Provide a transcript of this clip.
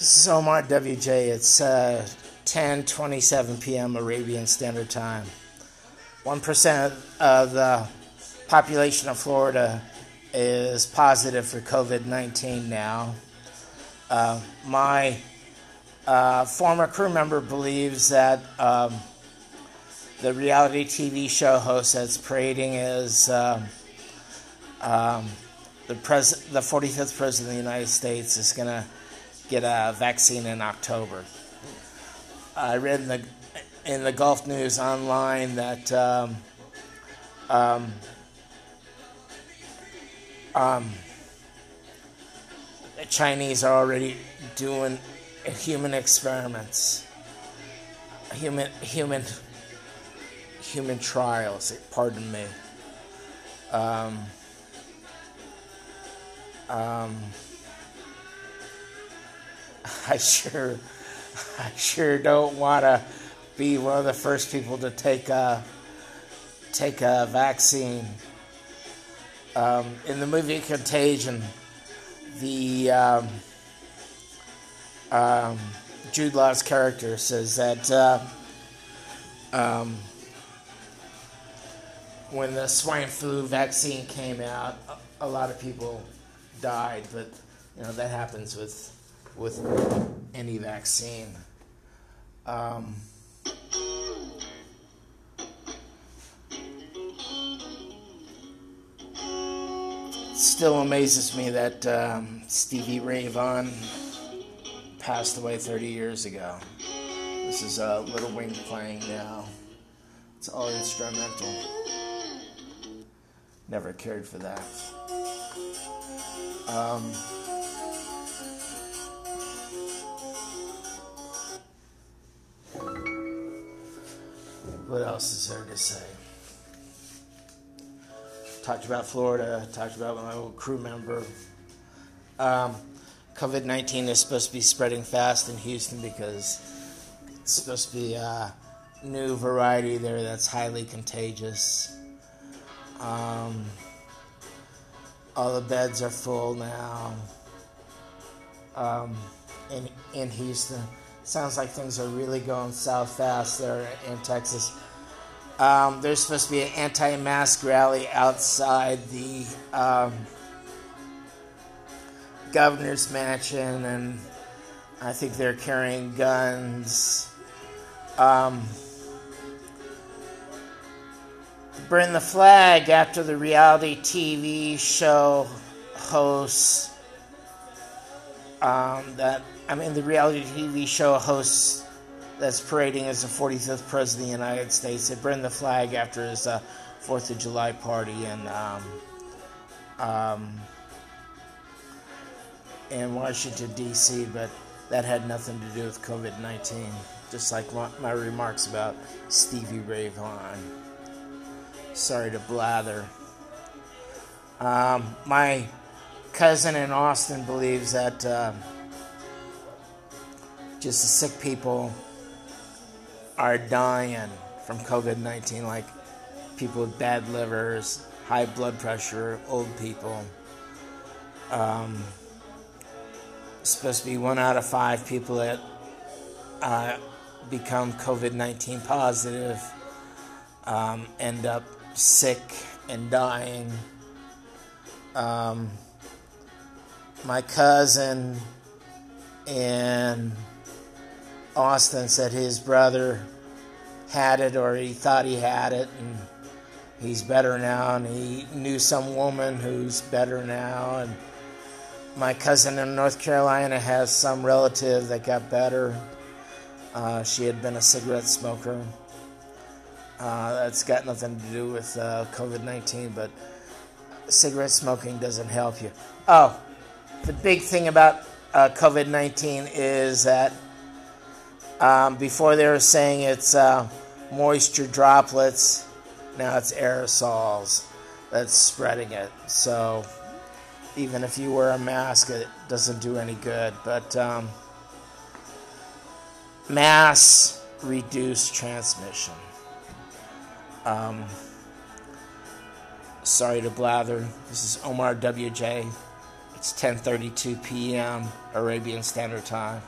This is Omar WJ. It's uh, 10:27 p.m. Arabian Standard Time. One percent of the population of Florida is positive for COVID-19 now. Uh, my uh, former crew member believes that um, the reality TV show host that's parading is um, um, the pres- the 45th president of the United States is going to get a vaccine in October. I read in the in the Gulf News online that um, um, um, the Chinese are already doing human experiments, human human human trials. Pardon me. I sure, I sure don't want to be one of the first people to take a take a vaccine. Um, in the movie Contagion, the um, um, Jude Law's character says that uh, um, when the swine flu vaccine came out, a lot of people died, but you know that happens with with any vaccine. Um, still amazes me that um, Stevie Ray Vaughan passed away 30 years ago. This is uh, Little Wing playing now. It's all instrumental. Never cared for that. Um, what else is there to say? Talked about Florida, talked about my old crew member. Um, COVID 19 is supposed to be spreading fast in Houston because it's supposed to be a new variety there that's highly contagious. Um, all the beds are full now um, in, in Houston. Sounds like things are really going south fast there in Texas. Um, there's supposed to be an anti mask rally outside the um, governor's mansion, and I think they're carrying guns. Um, burn the flag after the reality TV show hosts um, that I mean the reality TV show hosts that's parading as the 45th president of the United States. They burned the flag after his uh, Fourth of July party in um, um, in Washington D.C., but that had nothing to do with COVID-19. Just like my remarks about Stevie Ray Vaughan. Sorry to blather. Um, my cousin in Austin believes that uh, just the sick people are dying from COVID 19, like people with bad livers, high blood pressure, old people. Um, supposed to be one out of five people that uh, become COVID 19 positive um, end up sick and dying. Um, my cousin in Austin said his brother had it or he thought he had it and he's better now and he knew some woman who's better now and my cousin in North Carolina has some relative that got better. Uh, she had been a cigarette smoker. Uh, that's got nothing to do with uh, COVID 19, but cigarette smoking doesn't help you. Oh, the big thing about uh, COVID 19 is that um, before they were saying it's uh, moisture droplets, now it's aerosols that's spreading it. So even if you wear a mask, it doesn't do any good. But um, mass reduce transmission. Um, sorry to blather. This is Omar WJ. It's 10:32 p.m. Arabian Standard Time.